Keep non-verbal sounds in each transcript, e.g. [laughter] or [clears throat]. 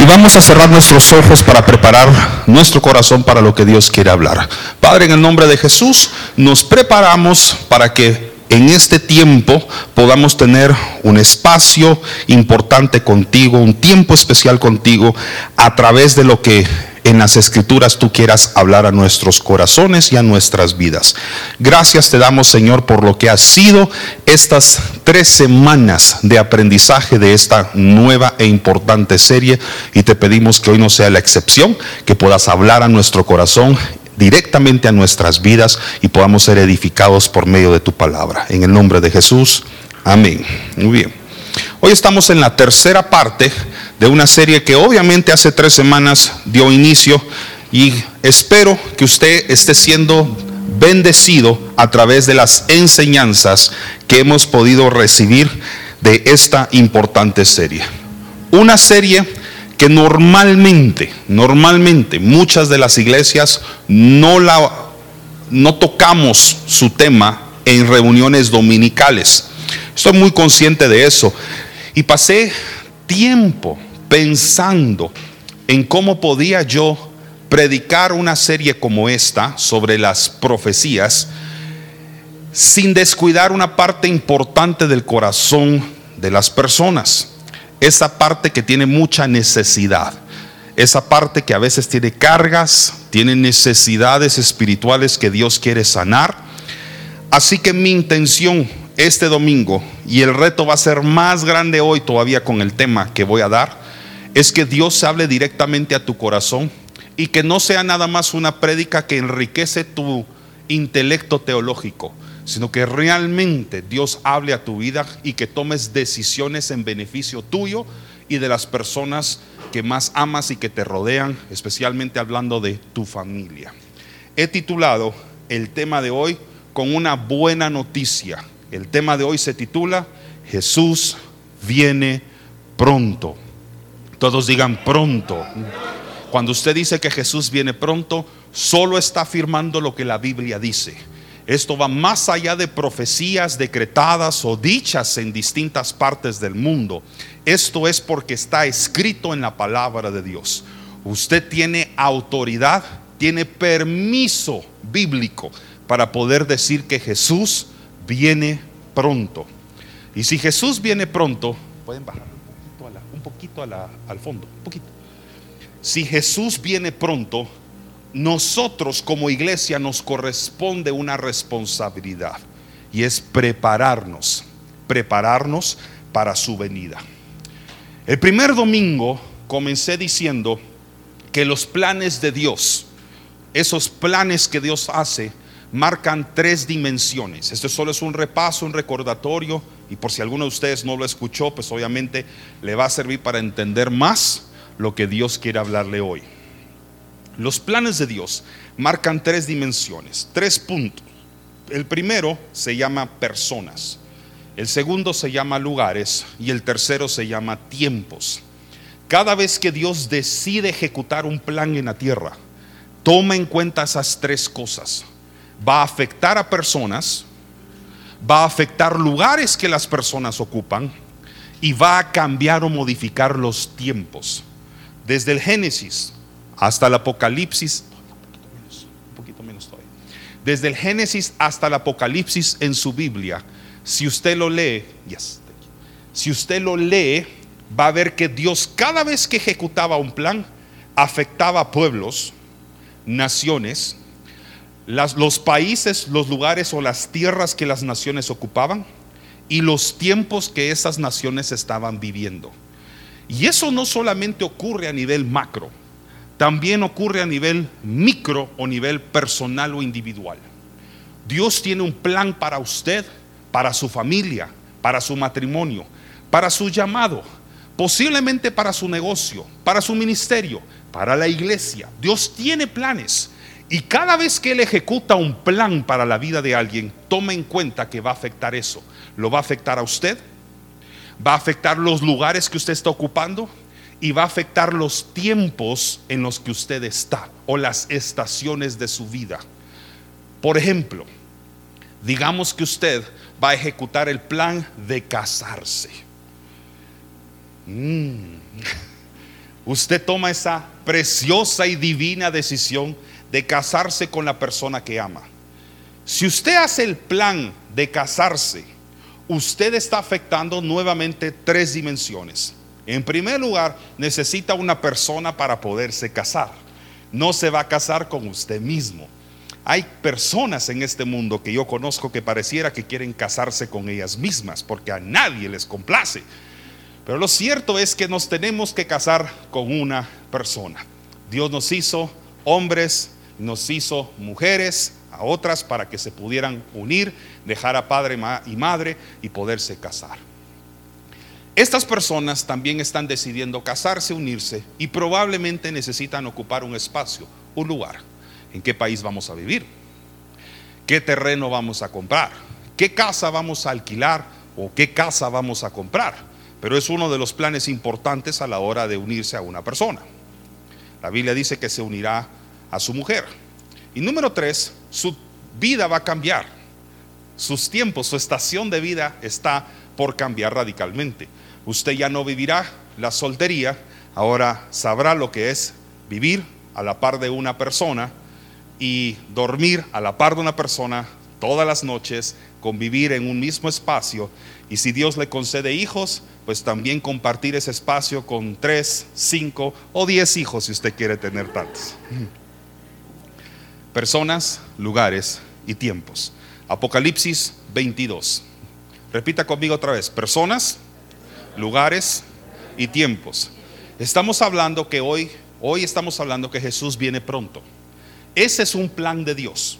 Y vamos a cerrar nuestros ojos para preparar nuestro corazón para lo que Dios quiere hablar. Padre, en el nombre de Jesús, nos preparamos para que en este tiempo podamos tener un espacio importante contigo, un tiempo especial contigo, a través de lo que en las escrituras tú quieras hablar a nuestros corazones y a nuestras vidas. Gracias te damos, Señor, por lo que ha sido estas tres semanas de aprendizaje de esta nueva e importante serie y te pedimos que hoy no sea la excepción, que puedas hablar a nuestro corazón directamente a nuestras vidas y podamos ser edificados por medio de tu palabra. En el nombre de Jesús, amén. Muy bien. Hoy estamos en la tercera parte de una serie que obviamente hace tres semanas dio inicio y espero que usted esté siendo bendecido a través de las enseñanzas que hemos podido recibir de esta importante serie. Una serie que normalmente, normalmente muchas de las iglesias no la no tocamos su tema en reuniones dominicales. Estoy muy consciente de eso y pasé tiempo pensando en cómo podía yo predicar una serie como esta sobre las profecías sin descuidar una parte importante del corazón de las personas esa parte que tiene mucha necesidad, esa parte que a veces tiene cargas, tiene necesidades espirituales que Dios quiere sanar. Así que mi intención este domingo, y el reto va a ser más grande hoy todavía con el tema que voy a dar, es que Dios hable directamente a tu corazón y que no sea nada más una prédica que enriquece tu intelecto teológico, sino que realmente Dios hable a tu vida y que tomes decisiones en beneficio tuyo y de las personas que más amas y que te rodean, especialmente hablando de tu familia. He titulado el tema de hoy con una buena noticia. El tema de hoy se titula Jesús viene pronto. Todos digan pronto. Cuando usted dice que Jesús viene pronto, solo está afirmando lo que la Biblia dice. Esto va más allá de profecías decretadas o dichas en distintas partes del mundo. Esto es porque está escrito en la palabra de Dios. Usted tiene autoridad, tiene permiso bíblico para poder decir que Jesús viene pronto. Y si Jesús viene pronto, pueden bajar un poquito, al fondo, un poquito. Si Jesús viene pronto, nosotros como iglesia nos corresponde una responsabilidad y es prepararnos, prepararnos para su venida. El primer domingo comencé diciendo que los planes de Dios, esos planes que Dios hace, marcan tres dimensiones. Esto solo es un repaso, un recordatorio, y por si alguno de ustedes no lo escuchó, pues obviamente le va a servir para entender más lo que Dios quiere hablarle hoy. Los planes de Dios marcan tres dimensiones, tres puntos. El primero se llama personas, el segundo se llama lugares y el tercero se llama tiempos. Cada vez que Dios decide ejecutar un plan en la tierra, toma en cuenta esas tres cosas. Va a afectar a personas, va a afectar lugares que las personas ocupan y va a cambiar o modificar los tiempos. Desde el Génesis hasta el Apocalipsis, un poquito menos. Desde el Génesis hasta el Apocalipsis en su Biblia, si usted lo lee, si usted lo lee, va a ver que Dios cada vez que ejecutaba un plan, afectaba a pueblos, naciones, los países, los lugares o las tierras que las naciones ocupaban y los tiempos que esas naciones estaban viviendo. Y eso no solamente ocurre a nivel macro, también ocurre a nivel micro o nivel personal o individual. Dios tiene un plan para usted, para su familia, para su matrimonio, para su llamado, posiblemente para su negocio, para su ministerio, para la iglesia. Dios tiene planes. Y cada vez que Él ejecuta un plan para la vida de alguien, tome en cuenta que va a afectar eso. Lo va a afectar a usted, va a afectar los lugares que usted está ocupando, y va a afectar los tiempos en los que usted está o las estaciones de su vida. Por ejemplo, digamos que usted va a ejecutar el plan de casarse. Mm. [laughs] usted toma esa preciosa y divina decisión de casarse con la persona que ama. Si usted hace el plan de casarse, usted está afectando nuevamente tres dimensiones. En primer lugar, necesita una persona para poderse casar. No se va a casar con usted mismo. Hay personas en este mundo que yo conozco que pareciera que quieren casarse con ellas mismas porque a nadie les complace. Pero lo cierto es que nos tenemos que casar con una persona. Dios nos hizo hombres, nos hizo mujeres, a otras para que se pudieran unir, dejar a padre y madre y poderse casar. Estas personas también están decidiendo casarse, unirse y probablemente necesitan ocupar un espacio, un lugar. ¿En qué país vamos a vivir? ¿Qué terreno vamos a comprar? ¿Qué casa vamos a alquilar o qué casa vamos a comprar? Pero es uno de los planes importantes a la hora de unirse a una persona. La Biblia dice que se unirá a su mujer. Y número tres, su vida va a cambiar. Sus tiempos, su estación de vida está por cambiar radicalmente. Usted ya no vivirá la soltería, ahora sabrá lo que es vivir a la par de una persona y dormir a la par de una persona todas las noches, convivir en un mismo espacio y si Dios le concede hijos, pues también compartir ese espacio con tres, cinco o diez hijos si usted quiere tener tantos. Personas, lugares y tiempos. Apocalipsis 22. Repita conmigo otra vez. Personas, lugares y tiempos. Estamos hablando que hoy, hoy estamos hablando que Jesús viene pronto. Ese es un plan de Dios.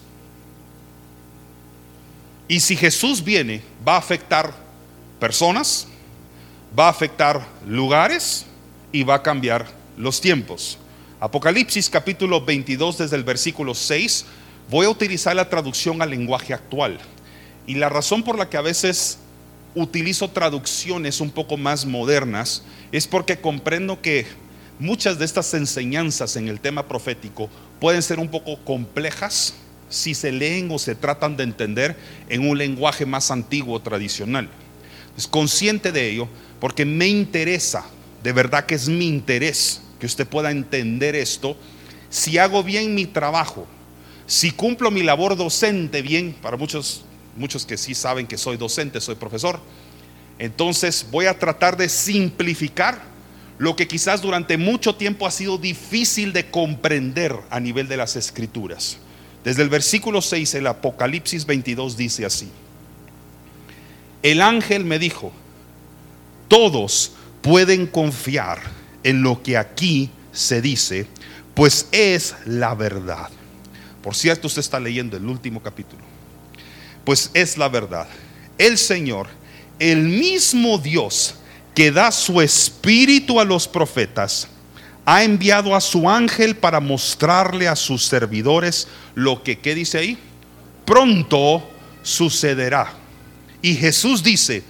Y si Jesús viene, va a afectar personas, va a afectar lugares y va a cambiar los tiempos. Apocalipsis capítulo 22 desde el versículo 6, voy a utilizar la traducción al lenguaje actual. Y la razón por la que a veces utilizo traducciones un poco más modernas es porque comprendo que muchas de estas enseñanzas en el tema profético pueden ser un poco complejas si se leen o se tratan de entender en un lenguaje más antiguo, tradicional. Es consciente de ello porque me interesa, de verdad que es mi interés que usted pueda entender esto. Si hago bien mi trabajo, si cumplo mi labor docente bien, para muchos, muchos que sí saben que soy docente, soy profesor, entonces voy a tratar de simplificar lo que quizás durante mucho tiempo ha sido difícil de comprender a nivel de las escrituras. Desde el versículo 6, el Apocalipsis 22 dice así. El ángel me dijo, todos pueden confiar en lo que aquí se dice, pues es la verdad. Por cierto, usted está leyendo el último capítulo. Pues es la verdad. El Señor, el mismo Dios, que da su espíritu a los profetas, ha enviado a su ángel para mostrarle a sus servidores lo que, ¿qué dice ahí? Pronto sucederá. Y Jesús dice,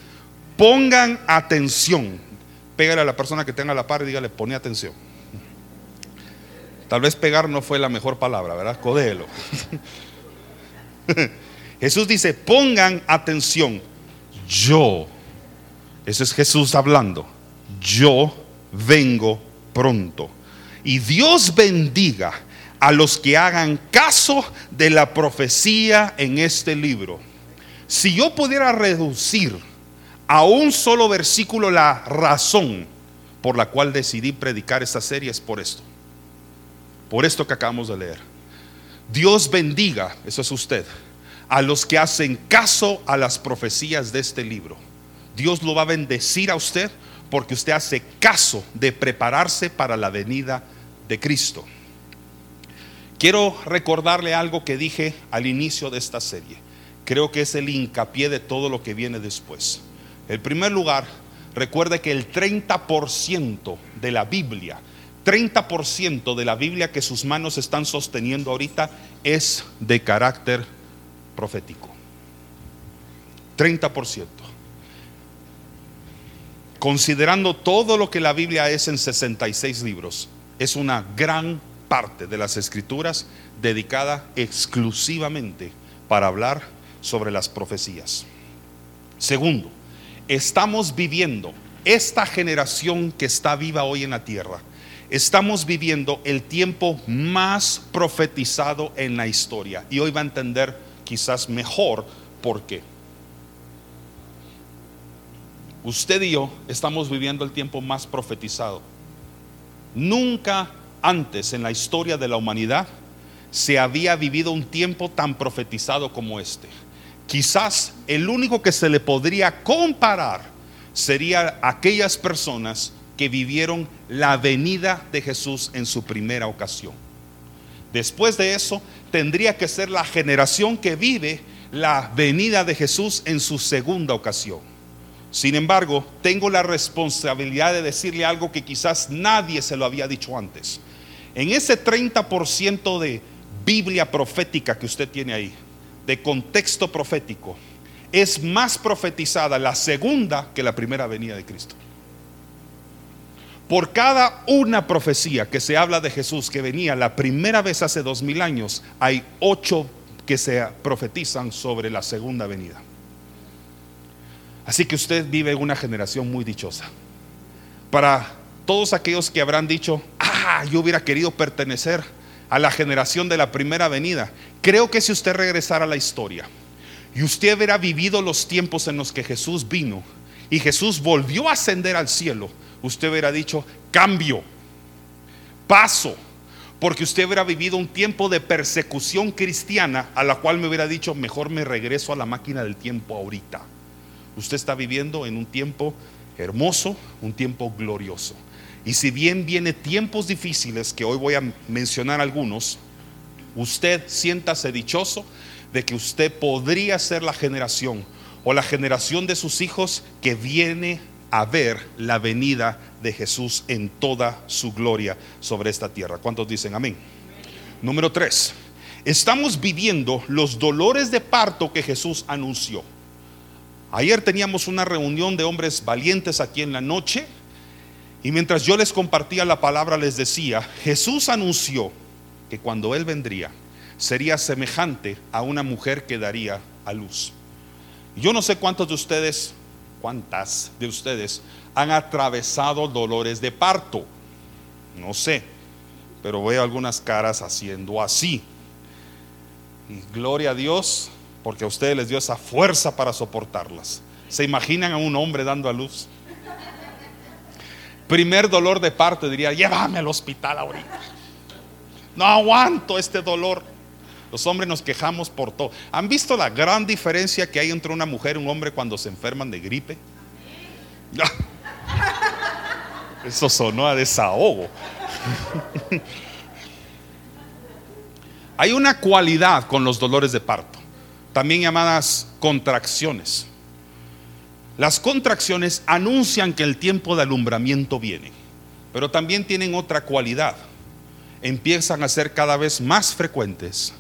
pongan atención. Pégale a la persona que tenga la par y dígale, pone atención. Tal vez pegar no fue la mejor palabra, ¿verdad? Codelo. [laughs] Jesús dice, pongan atención. Yo ese es Jesús hablando. Yo vengo pronto. Y Dios bendiga a los que hagan caso de la profecía en este libro. Si yo pudiera reducir a un solo versículo la razón por la cual decidí predicar esta serie es por esto. Por esto que acabamos de leer. Dios bendiga, eso es usted, a los que hacen caso a las profecías de este libro. Dios lo va a bendecir a usted porque usted hace caso de prepararse para la venida de Cristo. Quiero recordarle algo que dije al inicio de esta serie. Creo que es el hincapié de todo lo que viene después. En primer lugar, recuerde que el 30% de la Biblia, 30% de la Biblia que sus manos están sosteniendo ahorita es de carácter profético. 30% considerando todo lo que la Biblia es en 66 libros, es una gran parte de las escrituras dedicada exclusivamente para hablar sobre las profecías. Segundo, estamos viviendo esta generación que está viva hoy en la tierra. estamos viviendo el tiempo más profetizado en la historia. Y hoy va a entender quizás mejor por qué. Usted y yo estamos viviendo el tiempo más profetizado. Nunca antes en la historia de la humanidad se había vivido un tiempo tan profetizado como este. Quizás el único que se le podría comparar sería aquellas personas que vivieron la venida de Jesús en su primera ocasión. Después de eso, tendría que ser la generación que vive la venida de Jesús en su segunda ocasión. Sin embargo, tengo la responsabilidad de decirle algo que quizás nadie se lo había dicho antes. En ese 30% de Biblia profética que usted tiene ahí, de contexto profético, es más profetizada la segunda que la primera venida de Cristo. Por cada una profecía que se habla de Jesús que venía la primera vez hace dos mil años, hay ocho que se profetizan sobre la segunda venida. Así que usted vive una generación muy dichosa. Para todos aquellos que habrán dicho, ah, yo hubiera querido pertenecer a la generación de la primera venida, creo que si usted regresara a la historia y usted hubiera vivido los tiempos en los que Jesús vino y Jesús volvió a ascender al cielo, usted hubiera dicho, cambio, paso, porque usted hubiera vivido un tiempo de persecución cristiana a la cual me hubiera dicho, mejor me regreso a la máquina del tiempo ahorita. Usted está viviendo en un tiempo hermoso, un tiempo glorioso. Y si bien viene tiempos difíciles, que hoy voy a mencionar algunos, usted siéntase dichoso de que usted podría ser la generación o la generación de sus hijos que viene a ver la venida de Jesús en toda su gloria sobre esta tierra. ¿Cuántos dicen amén? Número tres, estamos viviendo los dolores de parto que Jesús anunció. Ayer teníamos una reunión de hombres valientes aquí en la noche y mientras yo les compartía la palabra les decía, Jesús anunció que cuando Él vendría sería semejante a una mujer que daría a luz. Yo no sé cuántos de ustedes ¿Cuántas de ustedes han atravesado dolores de parto? No sé, pero veo algunas caras haciendo así. Y gloria a Dios, porque a ustedes les dio esa fuerza para soportarlas. ¿Se imaginan a un hombre dando a luz? Primer dolor de parto, diría, llévame al hospital ahorita. No aguanto este dolor. Los hombres nos quejamos por todo. ¿Han visto la gran diferencia que hay entre una mujer y un hombre cuando se enferman de gripe? Eso sonó a desahogo. Hay una cualidad con los dolores de parto, también llamadas contracciones. Las contracciones anuncian que el tiempo de alumbramiento viene, pero también tienen otra cualidad. Empiezan a ser cada vez más frecuentes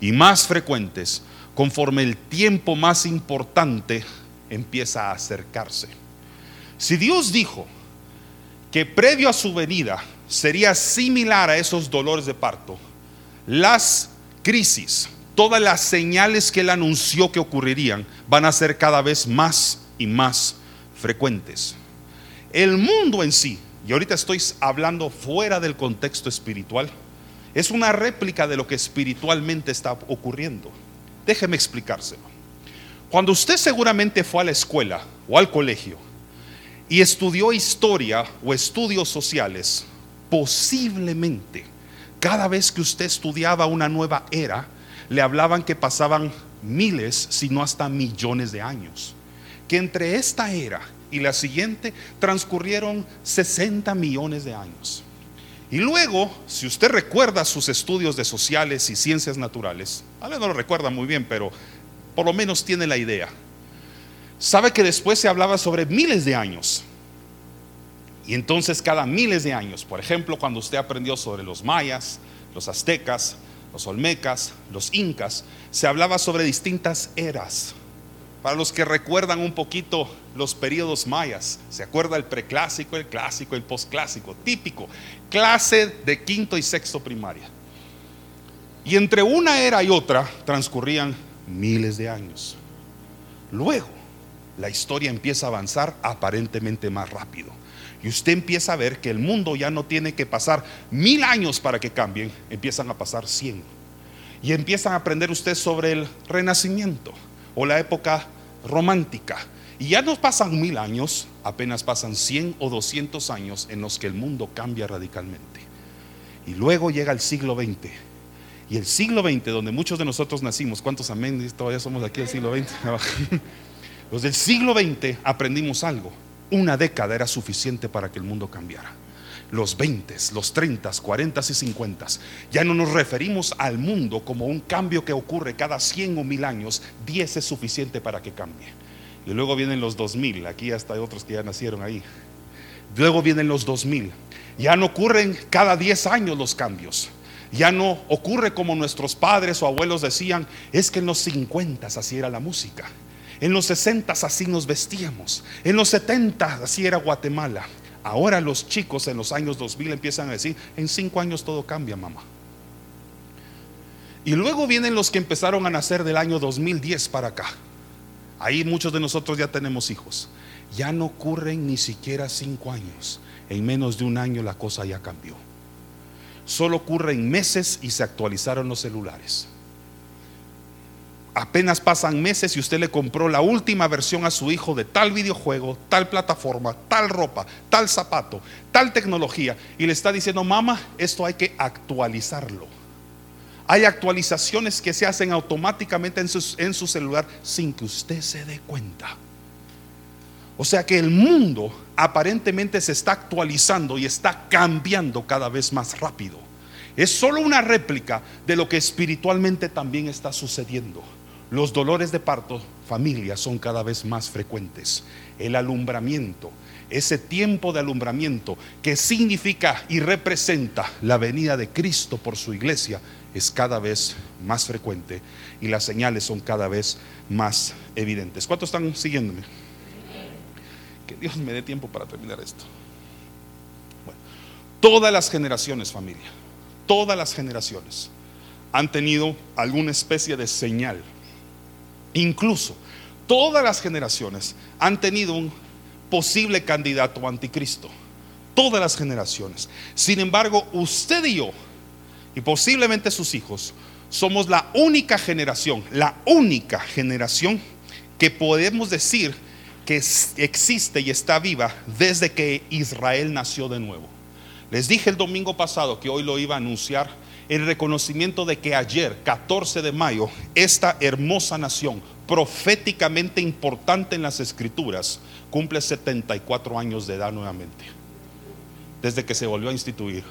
y más frecuentes conforme el tiempo más importante empieza a acercarse. Si Dios dijo que previo a su venida sería similar a esos dolores de parto, las crisis, todas las señales que él anunció que ocurrirían van a ser cada vez más y más frecuentes. El mundo en sí, y ahorita estoy hablando fuera del contexto espiritual, es una réplica de lo que espiritualmente está ocurriendo. Déjeme explicárselo. Cuando usted seguramente fue a la escuela o al colegio y estudió historia o estudios sociales, posiblemente cada vez que usted estudiaba una nueva era, le hablaban que pasaban miles, si no hasta millones de años. Que entre esta era y la siguiente transcurrieron 60 millones de años. Y luego, si usted recuerda sus estudios de sociales y ciencias naturales, a ver, no lo recuerda muy bien, pero por lo menos tiene la idea. Sabe que después se hablaba sobre miles de años. Y entonces cada miles de años, por ejemplo, cuando usted aprendió sobre los mayas, los aztecas, los olmecas, los incas, se hablaba sobre distintas eras. Para los que recuerdan un poquito los periodos mayas, se acuerda el preclásico, el clásico, el posclásico, típico, clase de quinto y sexto primaria. Y entre una era y otra transcurrían miles de años. Luego, la historia empieza a avanzar aparentemente más rápido. y usted empieza a ver que el mundo ya no tiene que pasar mil años para que cambien, empiezan a pasar cien. Y empiezan a aprender usted sobre el renacimiento o la época romántica. Y ya no pasan mil años, apenas pasan cien o doscientos años en los que el mundo cambia radicalmente. Y luego llega el siglo XX. Y el siglo XX, donde muchos de nosotros nacimos, ¿cuántos amén? Todavía somos aquí del siglo XX. [laughs] Los del siglo XX aprendimos algo. Una década era suficiente para que el mundo cambiara. Los 20, los 30, 40 y 50. Ya no nos referimos al mundo como un cambio que ocurre cada 100 o 1000 años. 10 es suficiente para que cambie. Y luego vienen los 2000. Aquí hasta hay otros que ya nacieron ahí. Luego vienen los 2000. Ya no ocurren cada 10 años los cambios. Ya no ocurre como nuestros padres o abuelos decían, es que en los 50 así era la música. En los 60 así nos vestíamos. En los 70 así era Guatemala. Ahora los chicos en los años 2000 empiezan a decir, en 5 años todo cambia, mamá. Y luego vienen los que empezaron a nacer del año 2010 para acá. Ahí muchos de nosotros ya tenemos hijos. Ya no ocurren ni siquiera 5 años. En menos de un año la cosa ya cambió. Solo ocurre en meses y se actualizaron los celulares apenas pasan meses y usted le compró la última versión a su hijo de tal videojuego, tal plataforma, tal ropa, tal zapato, tal tecnología, y le está diciendo, mamá, esto hay que actualizarlo. Hay actualizaciones que se hacen automáticamente en su, en su celular sin que usted se dé cuenta. O sea que el mundo aparentemente se está actualizando y está cambiando cada vez más rápido. Es solo una réplica de lo que espiritualmente también está sucediendo. Los dolores de parto, familia, son cada vez más frecuentes. El alumbramiento, ese tiempo de alumbramiento que significa y representa la venida de Cristo por su iglesia, es cada vez más frecuente y las señales son cada vez más evidentes. ¿Cuántos están siguiéndome? Que Dios me dé tiempo para terminar esto. Bueno, todas las generaciones, familia, todas las generaciones han tenido alguna especie de señal Incluso todas las generaciones han tenido un posible candidato anticristo. Todas las generaciones. Sin embargo, usted y yo, y posiblemente sus hijos, somos la única generación, la única generación que podemos decir que existe y está viva desde que Israel nació de nuevo. Les dije el domingo pasado que hoy lo iba a anunciar en reconocimiento de que ayer, 14 de mayo, esta hermosa nación, proféticamente importante en las escrituras, cumple 74 años de edad nuevamente, desde que se volvió a instituir.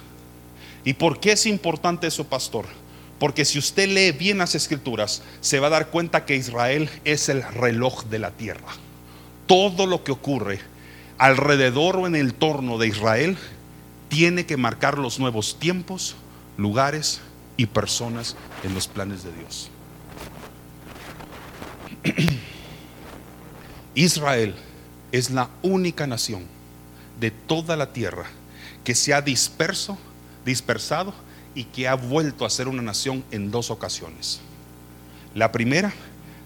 ¿Y por qué es importante eso, pastor? Porque si usted lee bien las escrituras, se va a dar cuenta que Israel es el reloj de la tierra. Todo lo que ocurre alrededor o en el torno de Israel tiene que marcar los nuevos tiempos, lugares y personas en los planes de Dios. [clears throat] Israel es la única nación de toda la tierra que se ha disperso, dispersado y que ha vuelto a ser una nación en dos ocasiones. La primera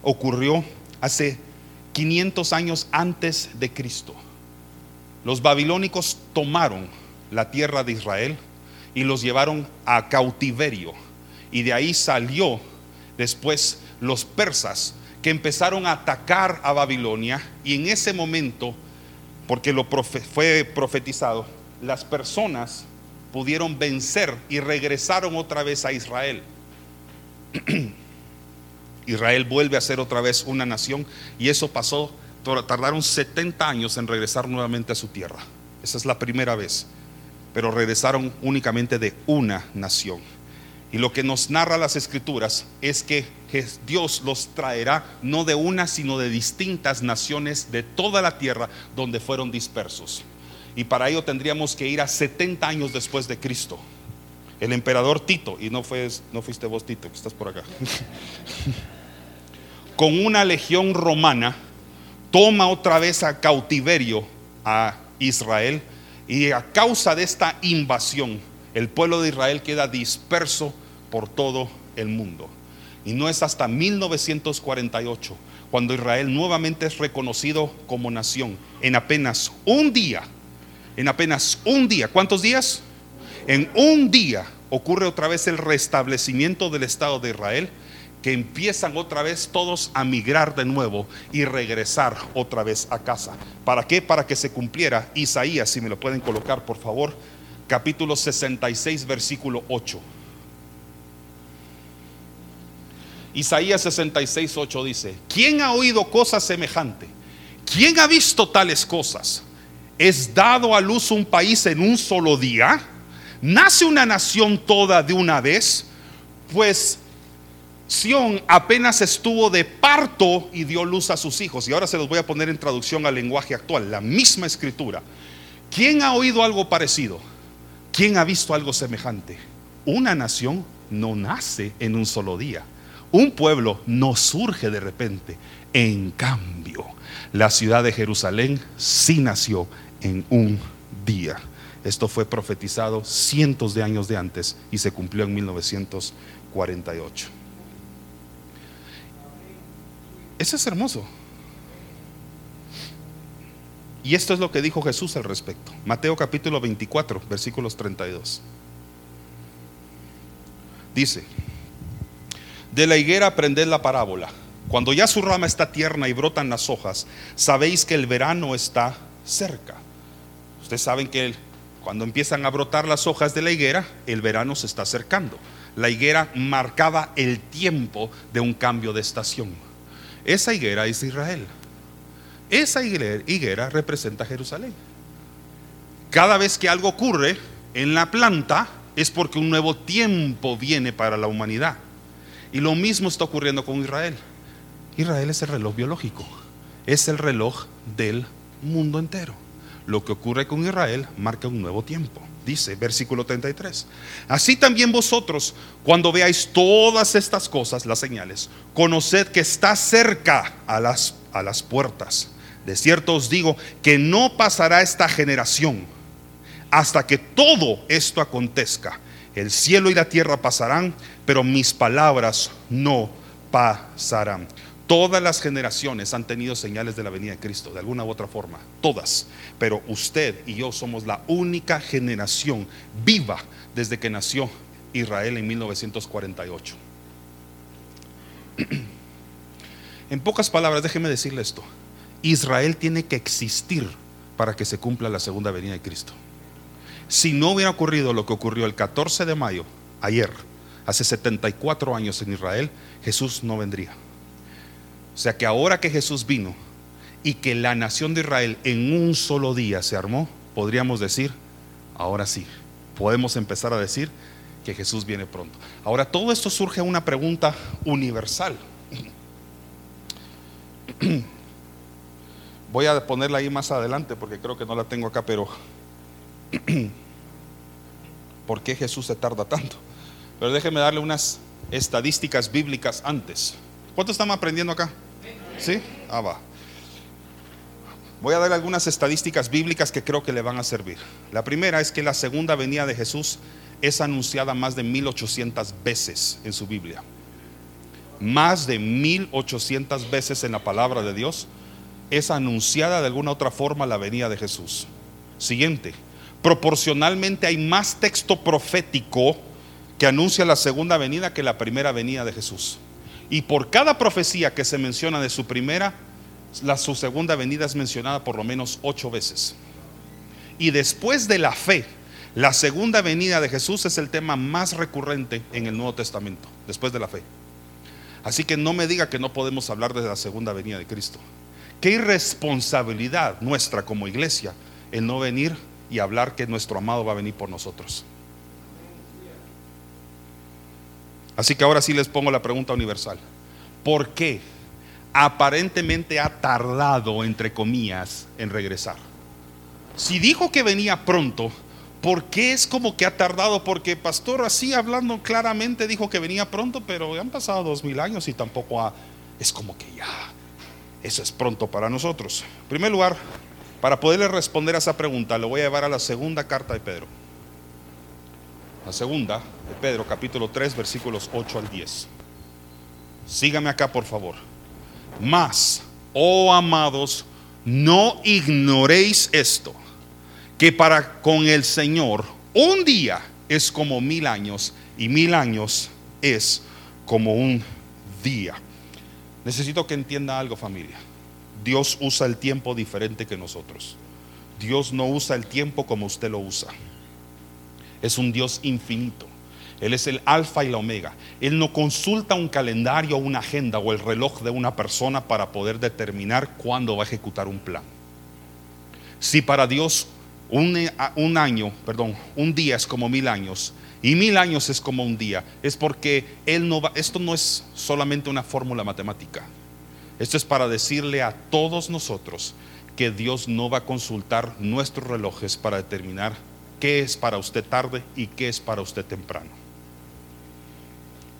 ocurrió hace 500 años antes de Cristo. Los babilónicos tomaron la tierra de Israel y los llevaron a cautiverio. Y de ahí salió después los persas que empezaron a atacar a Babilonia y en ese momento, porque lo fue profetizado, las personas pudieron vencer y regresaron otra vez a Israel. [clears throat] Israel vuelve a ser otra vez una nación y eso pasó, tardaron 70 años en regresar nuevamente a su tierra. Esa es la primera vez pero regresaron únicamente de una nación. Y lo que nos narra las escrituras es que Dios los traerá no de una, sino de distintas naciones de toda la tierra donde fueron dispersos. Y para ello tendríamos que ir a 70 años después de Cristo. El emperador Tito, y no, no fuiste vos Tito, que estás por acá, [laughs] con una legión romana, toma otra vez a cautiverio a Israel y a causa de esta invasión, el pueblo de Israel queda disperso por todo el mundo. Y no es hasta 1948 cuando Israel nuevamente es reconocido como nación. En apenas un día, En apenas un día, ¿cuántos días? En un día ocurre otra vez el restablecimiento del Estado de Israel, que empiezan otra vez todos a migrar de nuevo y regresar otra vez a casa. ¿Para qué? Para que se cumpliera Isaías, si me lo pueden colocar por favor, capítulo 66, versículo 8. Isaías 66, 8 dice, ¿quién ha oído cosa semejante? ¿Quién ha visto tales cosas? ¿Es dado a luz un país en un solo día? ¿Nace una nación toda de una vez? Pues Sión apenas estuvo de parto y dio luz a sus hijos. Y ahora se los voy a poner en traducción al lenguaje actual, la misma escritura. ¿Quién ha oído algo parecido? ¿Quién ha visto algo semejante? Una nación no nace en un solo día. Un pueblo no surge de repente. En cambio, la ciudad de Jerusalén sí nació en un día. Esto fue profetizado cientos de años de antes y se cumplió en 1948. Eso es hermoso. Y esto es lo que dijo Jesús al respecto. Mateo capítulo 24, versículos 32. Dice, de la higuera aprended la parábola. Cuando ya su rama está tierna y brotan las hojas, sabéis que el verano está cerca. Ustedes saben que cuando empiezan a brotar las hojas de la higuera, el verano se está acercando. La higuera marcaba el tiempo de un cambio de estación. Esa higuera es Israel. Esa higuera representa Jerusalén. Cada vez que algo ocurre en la planta es porque un nuevo tiempo viene para la humanidad. Y lo mismo está ocurriendo con Israel. Israel es el reloj biológico, es el reloj del mundo entero. Lo que ocurre con Israel marca un nuevo tiempo. Dice, versículo 33. Así también vosotros, cuando veáis todas estas cosas, las señales, conoced que está cerca a las, a las puertas. De cierto os digo que no pasará esta generación hasta que todo esto acontezca. El cielo y la tierra pasarán, pero mis palabras no pasarán. Todas las generaciones han tenido señales de la venida de Cristo, de alguna u otra forma, todas. Pero usted y yo somos la única generación viva desde que nació Israel en 1948. [clears throat] En pocas palabras, déjeme decirle esto. Israel tiene que existir para que se cumpla la segunda venida de Cristo. Si no hubiera ocurrido lo que ocurrió el 14 de mayo, ayer, hace 74 años en Israel, Jesús no vendría. O sea que ahora que Jesús vino y que la nación de Israel en un solo día se armó, podríamos decir, ahora sí, podemos empezar a decir que Jesús viene pronto. Ahora todo esto surge una pregunta universal. [clears throat] Voy a ponerla ahí más adelante porque creo que no la tengo acá, pero [clears throat] ¿por qué Jesús se tarda tanto? Pero déjeme darle unas estadísticas bíblicas antes. ¿Cuánto estamos aprendiendo acá? ¿Sí? Ah. Voy a dar algunas estadísticas bíblicas que creo que le van a servir. La primera es que la segunda venida de Jesús es anunciada más de 1800 veces en su Biblia. Más de 1800 veces en la palabra de Dios es anunciada de alguna otra forma la venida de Jesús. Siguiente, proporcionalmente hay más texto profético que anuncia la segunda venida que la primera venida de Jesús. Y por cada profecía que se menciona de su primera, la, su segunda venida es mencionada por lo menos ocho veces. Y después de la fe, la segunda venida de Jesús es el tema más recurrente en el Nuevo Testamento, después de la fe. Así que no me diga que no podemos hablar de la segunda venida de Cristo. Qué irresponsabilidad nuestra como iglesia el no venir y hablar que nuestro amado va a venir por nosotros. Así que ahora sí les pongo la pregunta universal. ¿Por qué aparentemente ha tardado, entre comillas, en regresar? Si dijo que venía pronto, ¿por qué es como que ha tardado? Porque pastor así hablando claramente dijo que venía pronto, pero han pasado dos mil años y tampoco ha... Es como que ya, eso es pronto para nosotros. En primer lugar, para poderle responder a esa pregunta, lo voy a llevar a la segunda carta de Pedro. La segunda de Pedro, capítulo 3, versículos 8 al 10. Sígame acá, por favor. Mas, oh amados, no ignoréis esto, que para con el Señor un día es como mil años y mil años es como un día. Necesito que entienda algo familia. Dios usa el tiempo diferente que nosotros. Dios no usa el tiempo como usted lo usa. Es un Dios infinito. Él es el alfa y la omega. Él no consulta un calendario, una agenda o el reloj de una persona para poder determinar cuándo va a ejecutar un plan. Si para Dios un, año, perdón, un día es como mil años y mil años es como un día, es porque Él no va, esto no es solamente una fórmula matemática. Esto es para decirle a todos nosotros que Dios no va a consultar nuestros relojes para determinar qué es para usted tarde y qué es para usted temprano.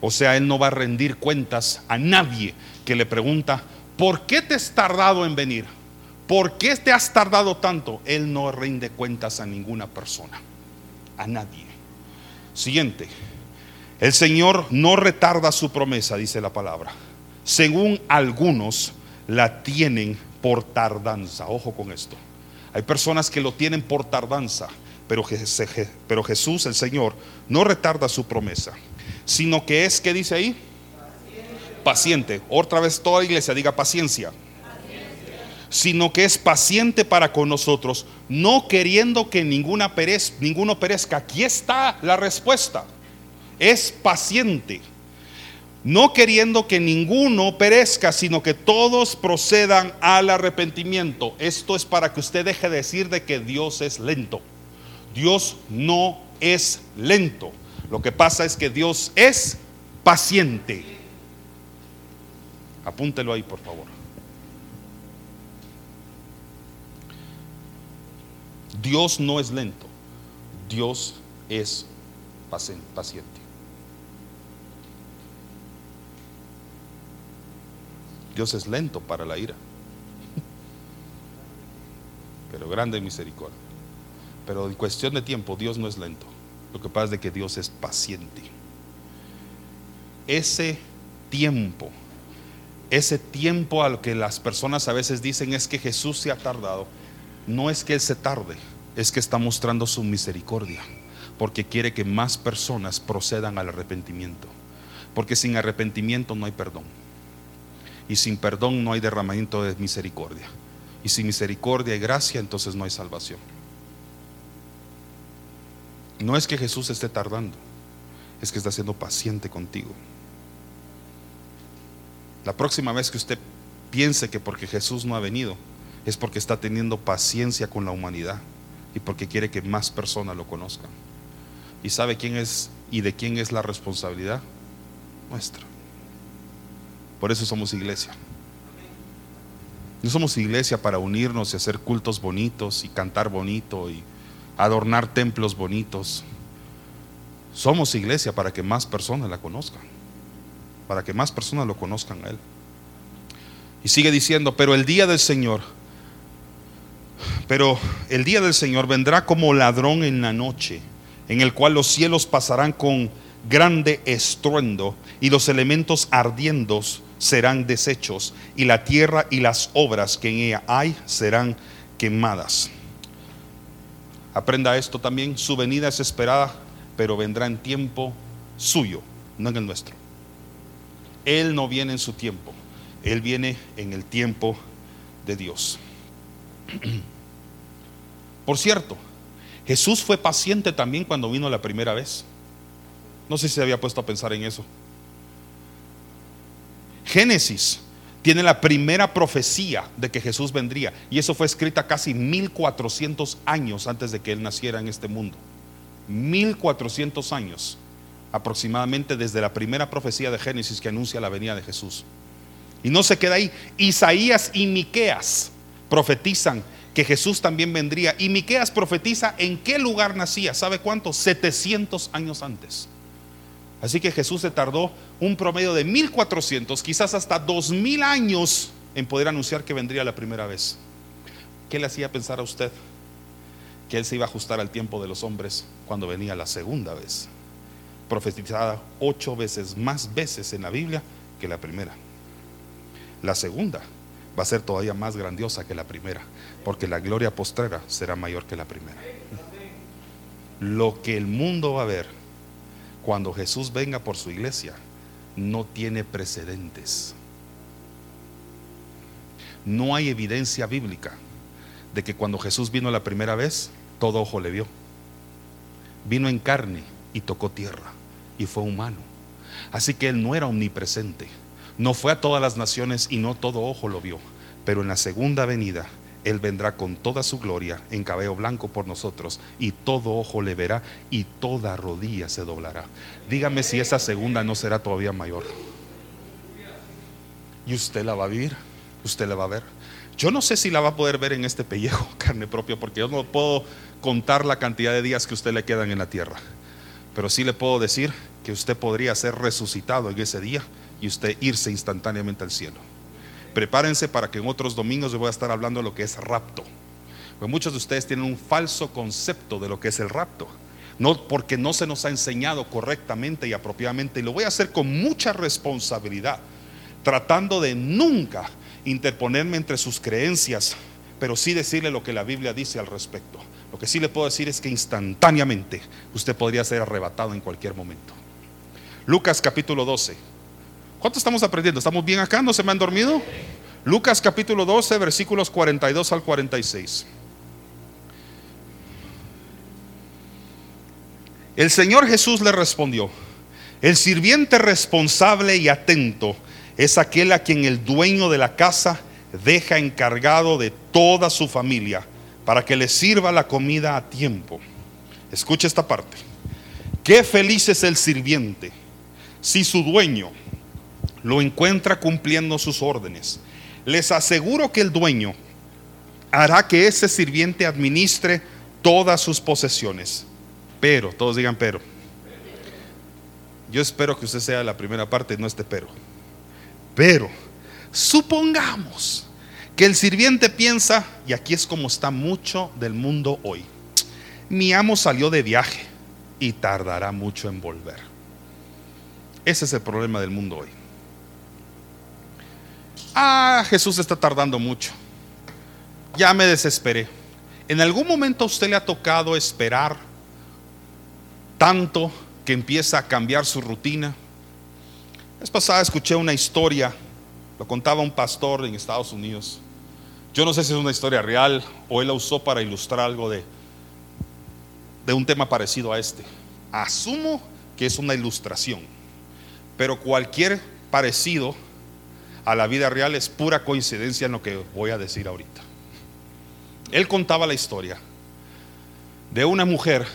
O sea, Él no va a rendir cuentas a nadie que le pregunta, ¿por qué te has tardado en venir? ¿Por qué te has tardado tanto? Él no rinde cuentas a ninguna persona, a nadie. Siguiente, el Señor no retarda su promesa, dice la palabra. Según algunos la tienen por tardanza. Ojo con esto. Hay personas que lo tienen por tardanza, pero, pero Jesús, el Señor, no retarda su promesa, sino que es, ¿qué dice ahí? Paciente. Otra vez toda iglesia diga paciencia sino que es paciente para con nosotros, no queriendo que ninguna perez, ninguno perezca. Aquí está la respuesta. Es paciente. No queriendo que ninguno perezca, sino que todos procedan al arrepentimiento. Esto es para que usted deje de decir de que Dios es lento. Dios no es lento. Lo que pasa es que Dios es paciente. Apúntelo ahí, por favor. Dios no es lento, Dios es paciente. Dios es lento para la ira, [laughs] pero grande misericordia. Pero en cuestión de tiempo, Dios no es lento. Lo que pasa es que Dios es paciente. Ese tiempo, ese tiempo al que las personas a veces dicen es que Jesús se ha tardado, no es que Él se tarde, es que está mostrando su misericordia, porque quiere que más personas procedan al arrepentimiento. Porque sin arrepentimiento no hay perdón. Y sin perdón no hay derramamiento de misericordia. Y sin misericordia y gracia entonces no hay salvación. No es que Jesús esté tardando, es que está siendo paciente contigo. La próxima vez que usted piense que porque Jesús no ha venido, es porque está teniendo paciencia con la humanidad y porque quiere que más personas lo conozcan. ¿Y sabe quién es y de quién es la responsabilidad? Nuestra. Por eso somos iglesia. No somos iglesia para unirnos y hacer cultos bonitos y cantar bonito y adornar templos bonitos. Somos iglesia para que más personas la conozcan, para que más personas lo conozcan a Él. Y sigue diciendo, pero el día del Señor pero el día del Señor vendrá como ladrón en la noche, en el cual los cielos pasarán con grande estruendo y los elementos ardiendos serán deshechos y la tierra y las obras que en ella hay serán quemadas. Aprenda esto también, su venida es esperada, pero vendrá en tiempo suyo, no en el nuestro. Él no viene en su tiempo, Él viene en el tiempo de Dios. [clears throat] Por cierto, Jesús fue paciente también cuando vino la primera vez. No sé si se había puesto a pensar en eso. Génesis tiene la primera profecía de que Jesús vendría y eso fue escrita casi 1400 años antes de que él naciera en este mundo. 1400 años aproximadamente desde la primera profecía de Génesis que anuncia la venida de Jesús. Y no se queda ahí. Isaías y Miqueas profetizan que Jesús también vendría. Y Miqueas profetiza en qué lugar nacía. ¿Sabe cuánto? 700 años antes. Así que Jesús se tardó un promedio de 1400, quizás hasta 2000 años en poder anunciar que vendría la primera vez. ¿Qué le hacía pensar a usted? Que él se iba a ajustar al tiempo de los hombres cuando venía la segunda vez. Profetizada ocho veces más veces en la Biblia que la primera. La segunda va a ser todavía más grandiosa que la primera, porque la gloria postrera será mayor que la primera. Lo que el mundo va a ver cuando Jesús venga por su iglesia no tiene precedentes. No hay evidencia bíblica de que cuando Jesús vino la primera vez, todo ojo le vio. Vino en carne y tocó tierra y fue humano. Así que Él no era omnipresente. No fue a todas las naciones y no todo ojo lo vio. Pero en la segunda venida, Él vendrá con toda su gloria en cabello blanco por nosotros y todo ojo le verá y toda rodilla se doblará. Dígame si esa segunda no será todavía mayor. Y usted la va a vivir, usted la va a ver. Yo no sé si la va a poder ver en este pellejo, [laughs] carne propia, porque yo no puedo contar la cantidad de días que usted le quedan en la tierra. Pero sí le puedo decir que usted podría ser resucitado en ese día y usted irse instantáneamente al cielo. Prepárense para que en otros domingos yo voy a estar hablando de lo que es rapto. Porque muchos de ustedes tienen un falso concepto de lo que es el rapto. No porque no se nos ha enseñado correctamente y apropiadamente. Y lo voy a hacer con mucha responsabilidad, tratando de nunca interponerme entre sus creencias, pero sí decirle lo que la Biblia dice al respecto. Lo que sí le puedo decir es que instantáneamente usted podría ser arrebatado en cualquier momento. Lucas capítulo 12. ¿Cuánto estamos aprendiendo? ¿Estamos bien acá? ¿No se me han dormido? Lucas capítulo 12, versículos 42 al 46. El Señor Jesús le respondió, el sirviente responsable y atento es aquel a quien el dueño de la casa deja encargado de toda su familia para que le sirva la comida a tiempo. Escucha esta parte. Qué feliz es el sirviente si su dueño lo encuentra cumpliendo sus órdenes. Les aseguro que el dueño hará que ese sirviente administre todas sus posesiones. Pero, todos digan pero. Yo espero que usted sea la primera parte, no este pero. Pero, supongamos que el sirviente piensa, y aquí es como está mucho del mundo hoy, mi amo salió de viaje y tardará mucho en volver. Ese es el problema del mundo hoy. Ah, Jesús está tardando mucho. Ya me desesperé. ¿En algún momento a usted le ha tocado esperar tanto que empieza a cambiar su rutina? Es pasada escuché una historia, lo contaba un pastor en Estados Unidos. Yo no sé si es una historia real o él la usó para ilustrar algo de, de un tema parecido a este. Asumo que es una ilustración, pero cualquier parecido a la vida real es pura coincidencia en lo que voy a decir ahorita. Él contaba la historia de una mujer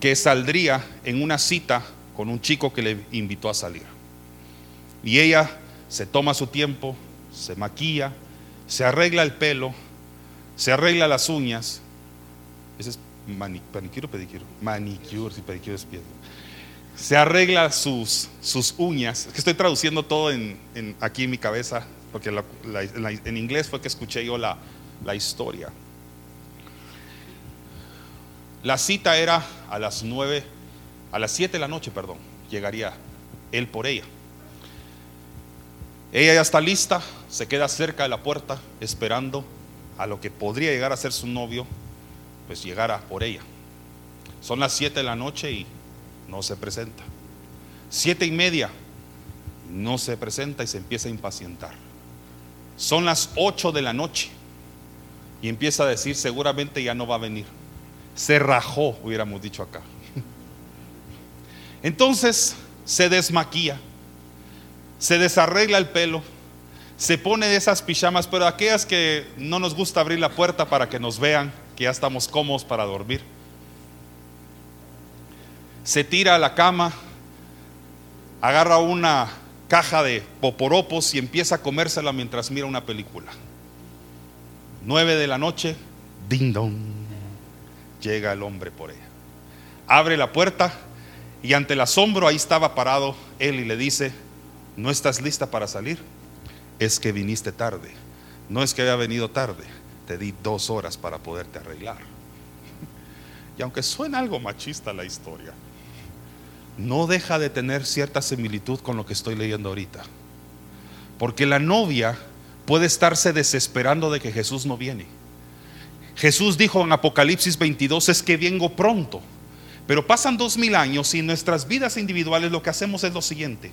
que saldría en una cita con un chico que le invitó a salir. Y ella se toma su tiempo, se maquilla, se arregla el pelo, se arregla las uñas. Ese es manicure o pedicure. Manicure, si pedicure es piedra se arregla sus, sus uñas. Es que estoy traduciendo todo en, aquí en mi cabeza, porque en inglés fue que escuché yo la, la historia. La cita era a las nueve, a las siete de la noche, perdón, llegaría él por ella. Ella ya está lista, se queda cerca de la puerta esperando a lo que podría llegar a ser su novio, pues llegara por ella. Son las siete de la noche y no se presenta. Siete y media, no se presenta y se empieza a impacientar. Son las ocho de la noche y empieza a decir, seguramente ya no va a venir. Se rajó, hubiéramos dicho acá. Entonces se desmaquilla, se desarregla el pelo, se pone de esas pijamas, pero aquellas que no nos gusta abrir la puerta para que nos vean, que ya estamos cómodos para dormir se tira a la cama, agarra una caja de poporopos y empieza a comérsela mientras mira una película. Nueve de la noche, ding dong, llega el hombre por ella. Abre la puerta y ante el asombro ahí estaba parado él y le dice, ¿no estás lista para salir? Es que viniste tarde. No es que había venido tarde, te di dos horas para poderte arreglar. [laughs] Y aunque suena algo machista la historia, no deja de tener cierta similitud con lo que estoy leyendo ahorita. Porque la novia puede estarse desesperando de que Jesús no viene. Jesús dijo en Apocalipsis 22, es que vengo pronto. Pero pasan dos mil años y en nuestras vidas individuales lo que hacemos es lo siguiente.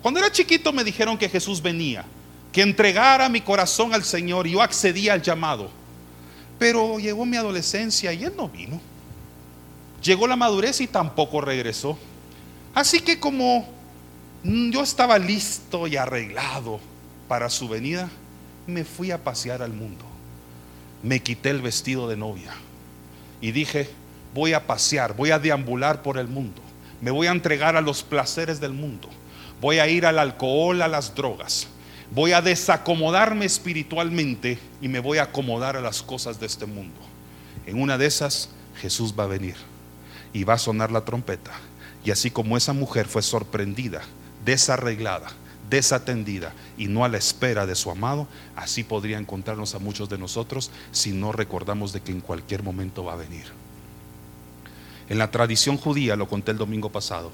Cuando era chiquito me dijeron que Jesús venía, que entregara mi corazón al Señor y yo accedía al llamado. Pero llegó mi adolescencia y Él no vino. Llegó la madurez y tampoco regresó. Así que como yo estaba listo y arreglado para su venida, me fui a pasear al mundo. Me quité el vestido de novia y dije, voy a pasear, voy a deambular por el mundo. Me voy a entregar a los placeres del mundo. Voy a ir al alcohol, a las drogas. Voy a desacomodarme espiritualmente y me voy a acomodar a las cosas de este mundo. En una de esas, Jesús va a venir y va a sonar la trompeta. Y así como esa mujer fue sorprendida, desarreglada, desatendida y no a la espera de su amado, así podría encontrarnos a muchos de nosotros si no recordamos de que en cualquier momento va a venir. En la tradición judía, lo conté el domingo pasado,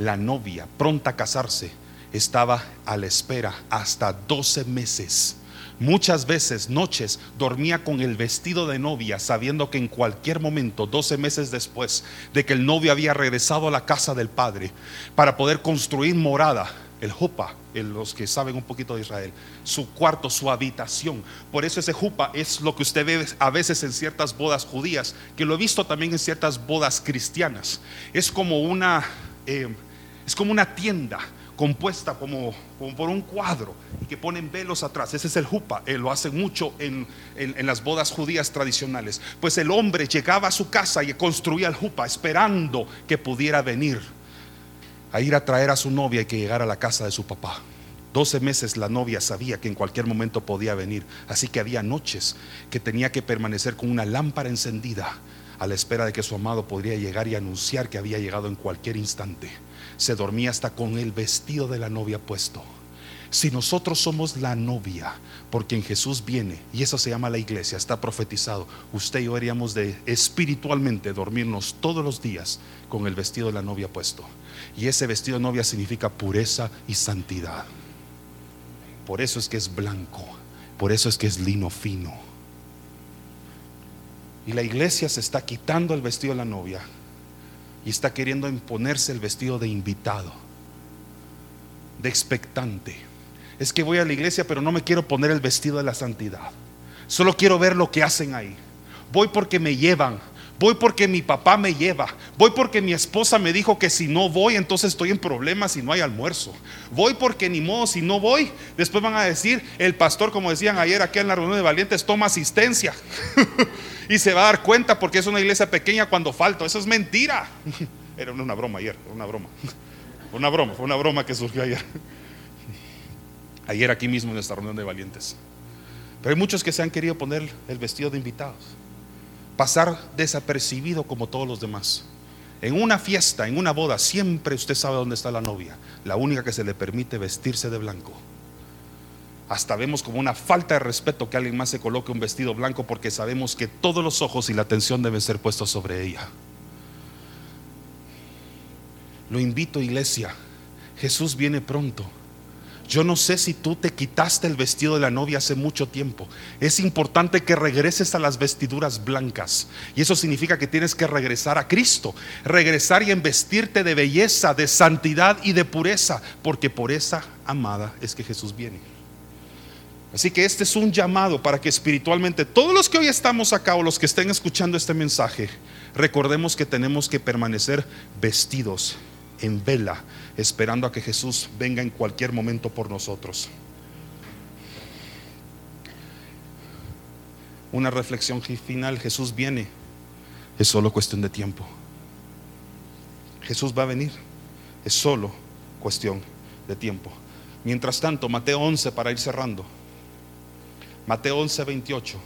la novia pronta a casarse estaba a la espera hasta 12 meses. Muchas veces, noches, dormía con el vestido de novia, sabiendo que en cualquier momento, 12 meses después de que el novio había regresado a la casa del padre, para poder construir morada, el jupa, los que saben un poquito de Israel, su cuarto, su habitación. Por eso ese jupa es lo que usted ve a veces en ciertas bodas judías, que lo he visto también en ciertas bodas cristianas. Es como una, eh, es como una tienda compuesta como, por un cuadro y que ponen velos atrás. Ese es el jupa, lo hacen mucho en, en, las bodas judías tradicionales. Pues el hombre llegaba a su casa y construía el jupa esperando que pudiera venir a ir a traer a su novia y que llegara a la casa de su papá. Doce meses la novia sabía que en cualquier momento podía venir, así que había noches que tenía que permanecer con una lámpara encendida a la espera de que su amado podría llegar y anunciar que había llegado en cualquier instante se dormía hasta con el vestido de la novia puesto. Si nosotros somos la novia, porque en Jesús viene, y eso se llama la iglesia, está profetizado, usted y yo haríamos de espiritualmente dormirnos todos los días con el vestido de la novia puesto. Y ese vestido de novia significa pureza y santidad. Por eso es que es blanco, por eso es que es lino fino. Y la iglesia se está quitando el vestido de la novia y está queriendo imponerse el vestido de invitado, de expectante. Es que voy a la iglesia, pero no me quiero poner el vestido de la santidad. Solo quiero ver lo que hacen ahí. Voy porque me llevan. Voy porque mi papá me lleva. Voy porque mi esposa me dijo que si no voy, entonces estoy en problemas y no hay almuerzo. Voy porque ni modo, si no voy, después van a decir, el pastor, como decían ayer aquí en la reunión de valientes, toma asistencia. [laughs] y se va a dar cuenta porque es una iglesia pequeña cuando falto. Eso es mentira. [laughs] Era una broma ayer, una broma. Una broma, fue una broma que surgió ayer. Ayer aquí mismo en esta reunión de valientes. Pero hay muchos que se han querido poner el vestido de invitados. Pasar desapercibido como todos los demás. En una fiesta, en una boda, siempre usted sabe dónde está la novia. La única que se le permite vestirse de blanco. Hasta vemos como una falta de respeto que alguien más se coloque un vestido blanco porque sabemos que todos los ojos y la atención deben ser puestos sobre ella. Lo invito, iglesia. Jesús viene pronto. Yo no sé si tú te quitaste el vestido de la novia hace mucho tiempo. Es importante que regreses a las vestiduras blancas. Y eso significa que tienes que regresar a Cristo. Regresar y embestirte de belleza, de santidad y de pureza. Porque por esa amada es que Jesús viene. Así que este es un llamado para que espiritualmente todos los que hoy estamos acá o los que estén escuchando este mensaje, recordemos que tenemos que permanecer vestidos en vela, esperando a que Jesús venga en cualquier momento por nosotros. Una reflexión final, Jesús viene, es solo cuestión de tiempo. Jesús va a venir, es solo cuestión de tiempo. Mientras tanto, Mateo 11 para ir cerrando. Mateo 11, 28.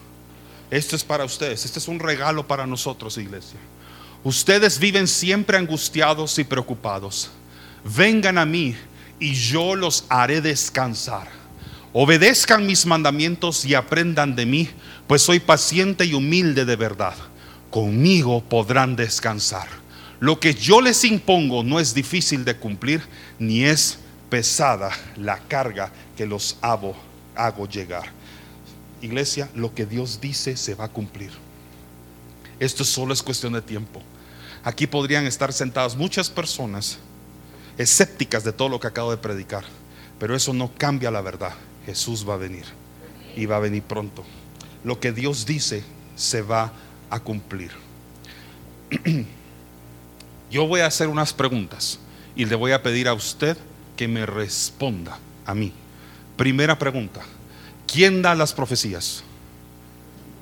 Esto es para ustedes, este es un regalo para nosotros, iglesia. Ustedes viven siempre angustiados y preocupados. Vengan a mí y yo los haré descansar. Obedezcan mis mandamientos y aprendan de mí, pues soy paciente y humilde de verdad. Conmigo podrán descansar. Lo que yo les impongo no es difícil de cumplir, ni es pesada la carga que los hago hago llegar. Iglesia, lo que Dios dice se va a cumplir. Esto solo es cuestión de tiempo. Aquí podrían estar sentadas muchas personas escépticas de todo lo que acabo de predicar, pero eso no cambia la verdad. Jesús va a venir y va a venir pronto. Lo que Dios dice se va a cumplir. [clears throat] Yo voy a hacer unas preguntas y le voy a pedir a usted que me responda a mí. Primera pregunta, ¿quién da las profecías?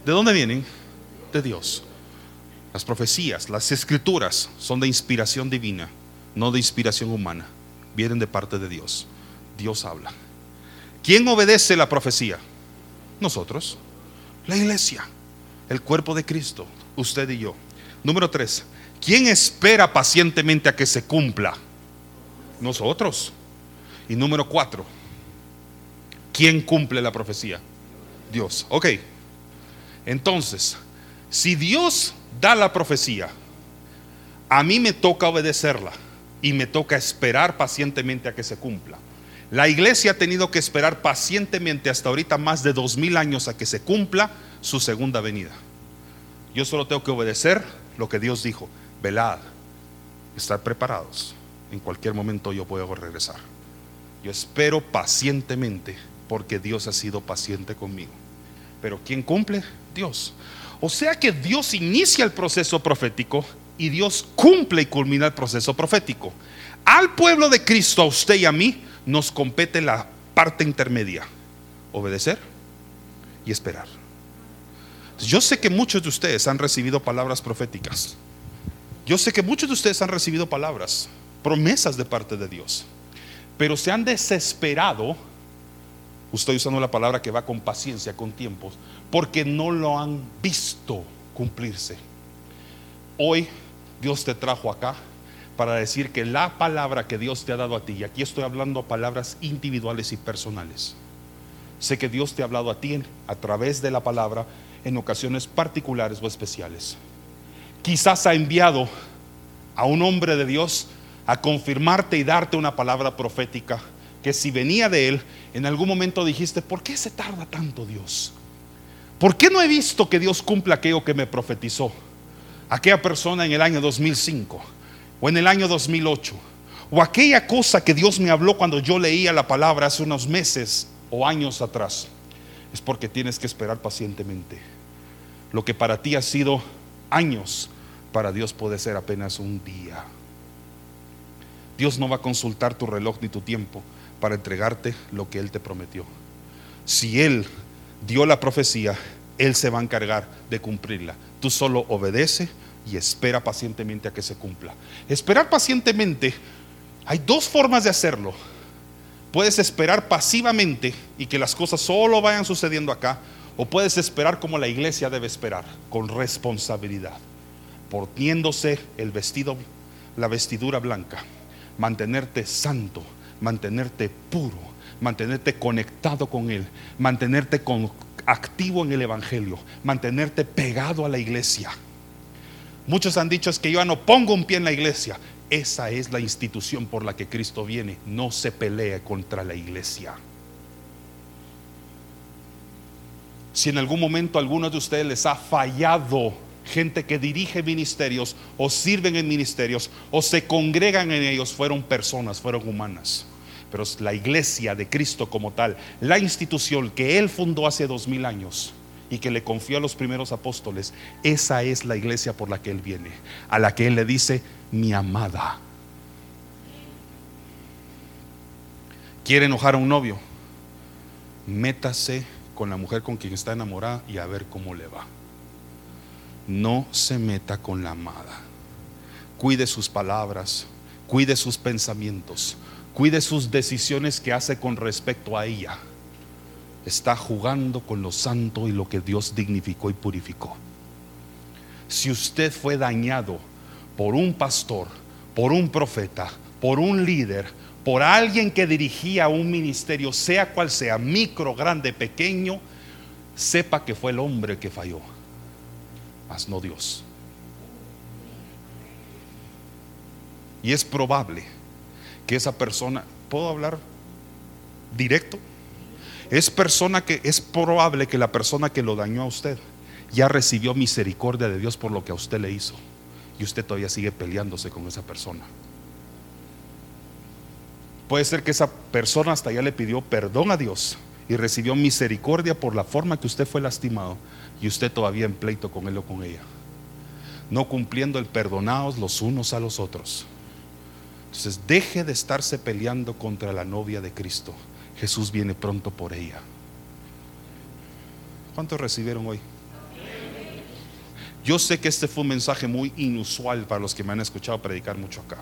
¿De dónde vienen? De Dios. Las profecías, las escrituras son de inspiración divina, no de inspiración humana. Vienen de parte de Dios. Dios habla. ¿Quién obedece la profecía? Nosotros, la iglesia, el cuerpo de Cristo, usted y yo. Número tres, ¿quién espera pacientemente a que se cumpla? Nosotros. Y número cuatro, ¿quién cumple la profecía? Dios. Ok. Entonces, si Dios da la profecía, a mí me toca obedecerla y me toca esperar pacientemente a que se cumpla. La iglesia ha tenido que esperar pacientemente hasta ahorita más de dos mil años a que se cumpla su segunda venida. Yo solo tengo que obedecer lo que Dios dijo. Velad, estar preparados. En cualquier momento yo puedo regresar. Yo espero pacientemente porque Dios ha sido paciente conmigo. Pero ¿quién cumple? Dios. O sea que Dios inicia el proceso profético y Dios cumple y culmina el proceso profético. Al pueblo de Cristo, a usted y a mí, nos compete la parte intermedia. Obedecer y esperar. Yo sé que muchos de ustedes han recibido palabras proféticas. Yo sé que muchos de ustedes han recibido palabras, promesas de parte de Dios. Pero se han desesperado, estoy usando la palabra que va con paciencia, con tiempos, porque no lo han visto cumplirse. Hoy Dios te trajo acá para decir que la palabra que Dios te ha dado a ti, y aquí estoy hablando palabras individuales y personales, sé que Dios te ha hablado a ti a través de la palabra en ocasiones particulares o especiales. Quizás ha enviado a un hombre de Dios a confirmarte y darte una palabra profética que si venía de él, en algún momento dijiste, ¿por qué se tarda tanto Dios? ¿Por qué no he visto que Dios cumpla aquello que me profetizó? Aquella persona en el año 2005 o en el año 2008 o aquella cosa que Dios me habló cuando yo leía la palabra hace unos meses o años atrás. Es porque tienes que esperar pacientemente. Lo que para ti ha sido años, para Dios puede ser apenas un día. Dios no va a consultar tu reloj ni tu tiempo para entregarte lo que Él te prometió. Si Él dio la profecía, Él se va a encargar de cumplirla. Tú solo obedece y espera pacientemente a que se cumpla. Esperar pacientemente, hay dos formas de hacerlo. Puedes esperar pasivamente y que las cosas solo vayan sucediendo acá, o puedes esperar como la iglesia debe esperar, con responsabilidad, poniéndose el vestido, la vestidura blanca, mantenerte santo, mantenerte puro, mantenerte conectado con Él, mantenerte activo en el Evangelio, mantenerte pegado a la iglesia. Muchos han dicho es que yo no pongo un pie en la iglesia. Esa es la institución por la que Cristo viene. No se pelee contra la iglesia. Si en algún momento a alguno de ustedes les ha fallado gente que dirige ministerios o sirven en ministerios o se congregan en ellos, fueron personas, fueron humanas. Pero la iglesia de Cristo como tal, la institución que Él fundó hace dos mil años y que le confió a los primeros apóstoles, esa es la iglesia por la que Él viene, a la que Él le dice, mi amada. ¿Quiere enojar a un novio? Métase con la mujer con quien está enamorada y a ver cómo le va. No se meta con la amada. Cuide sus palabras, cuide sus pensamientos, cuide sus decisiones que hace con respecto a ella. Está jugando con lo santo y lo que Dios dignificó y purificó. Si usted fue dañado por un pastor, por un profeta, por un líder, por alguien que dirigía un ministerio, sea cual sea, micro, grande, pequeño, sepa que fue el hombre que falló, no Dios. Y es probable que esa persona, ¿puedo hablar directo? Es persona que es probable que la persona que lo dañó a usted ya recibió misericordia de Dios por lo que a usted le hizo y usted todavía sigue peleándose con esa persona. Puede ser que esa persona hasta ya le pidió perdón a Dios y recibió misericordia por la forma que usted fue lastimado y usted todavía en pleito con él o con ella. No cumpliendo el perdonados los unos a los otros. Entonces deje de estarse peleando contra la novia de Cristo. Jesús viene pronto por ella. ¿Cuántos recibieron hoy? Yo sé que este fue un mensaje muy inusual para los que me han escuchado predicar mucho acá.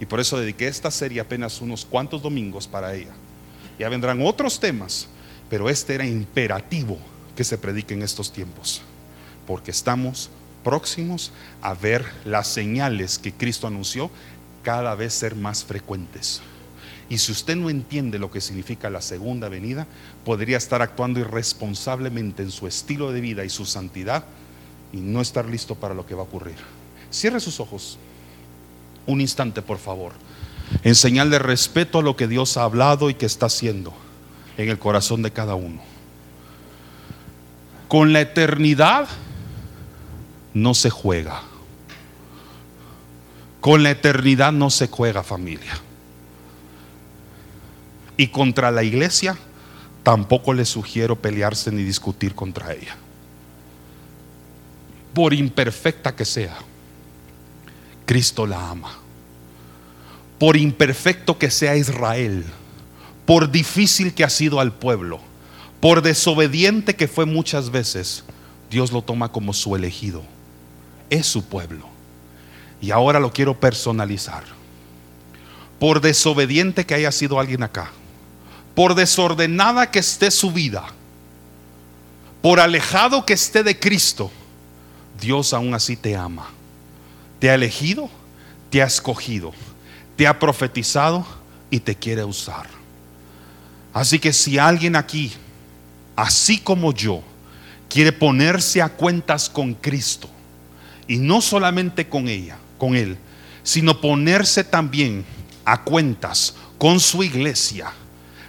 Y por eso dediqué esta serie apenas unos cuantos domingos para ella. Ya vendrán otros temas, pero este era imperativo que se predique en estos tiempos. Porque estamos próximos a ver las señales que Cristo anunció cada vez ser más frecuentes. Y si usted no entiende lo que significa la segunda venida, podría estar actuando irresponsablemente en su estilo de vida y su santidad y no estar listo para lo que va a ocurrir. Cierre sus ojos. Un instante, por favor. En señal de respeto a lo que Dios ha hablado y que está haciendo en el corazón de cada uno. Con la eternidad no se juega. Con la eternidad no se juega familia. Y contra la iglesia tampoco le sugiero pelearse ni discutir contra ella por imperfecta que sea, Cristo la ama. Por imperfecto que sea Israel, por difícil que ha sido al pueblo, por desobediente que fue muchas veces, Dios lo toma como su elegido. Es su pueblo. Y ahora lo quiero personalizar. Por desobediente que haya sido alguien acá, por desordenada que esté su vida, por alejado que esté de Cristo, Dios aún así te ama. Te ha elegido, te ha escogido, te ha profetizado y te quiere usar. Así que si alguien aquí, así como yo, quiere ponerse a cuentas con Cristo, y no solamente con ella, con Él, sino ponerse también a cuentas con su iglesia,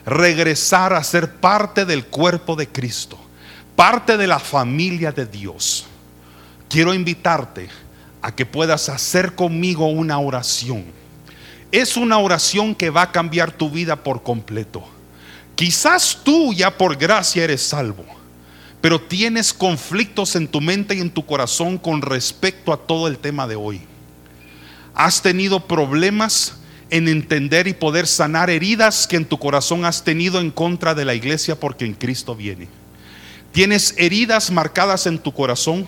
regresar a ser parte del cuerpo de Cristo, parte de la familia de Dios quiero invitarte a que puedas hacer conmigo una oración. Es una oración que va a cambiar tu vida por completo. Quizás tú ya por gracia eres salvo, pero tienes conflictos en tu mente y en tu corazón con respecto a todo el tema de hoy. Has tenido problemas en entender y poder sanar heridas que en tu corazón has tenido en contra de la iglesia porque en Cristo viene. Tienes heridas marcadas en tu corazón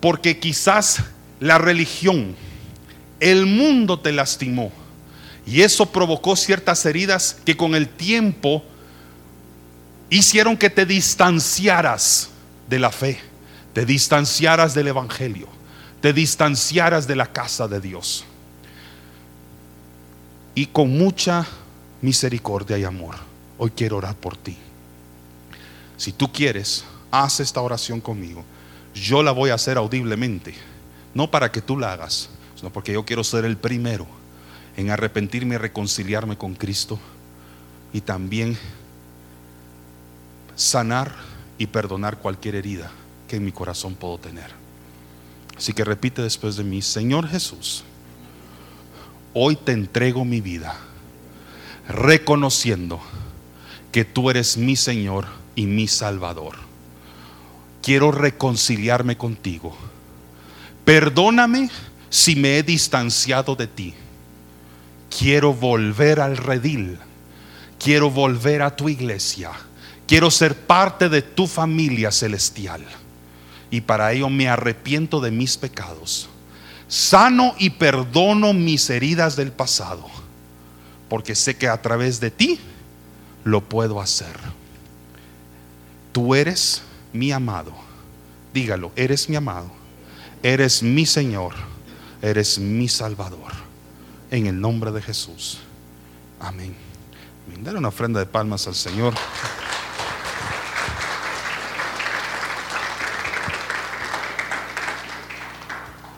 porque quizás la religión, el mundo te lastimó. Y eso provocó ciertas heridas que con el tiempo hicieron que te distanciaras de la fe, te distanciaras del Evangelio, te distanciaras de la casa de Dios. Y con mucha misericordia y amor, hoy quiero orar por ti. Si tú quieres, haz esta oración conmigo yo la voy a hacer audiblemente, no para que tú la hagas, sino porque yo quiero ser el primero en arrepentirme y reconciliarme con Cristo y también sanar y perdonar cualquier herida que en mi corazón puedo tener. Así que repite después de mí, Señor Jesús, hoy te entrego mi vida, reconociendo que tú eres mi Señor y mi Salvador quiero reconciliarme contigo. Perdóname si me he distanciado de ti. Quiero volver al redil. Quiero volver a tu iglesia. Quiero ser parte de tu familia celestial. Y para ello me arrepiento de mis pecados. Sano y perdono mis heridas del pasado. Porque sé que a través de ti lo puedo hacer. Tú eres mi amado. Dígalo, eres mi amado, eres mi Señor, eres mi Salvador. En el nombre de Jesús. Amén. Dar una ofrenda de palmas al Señor.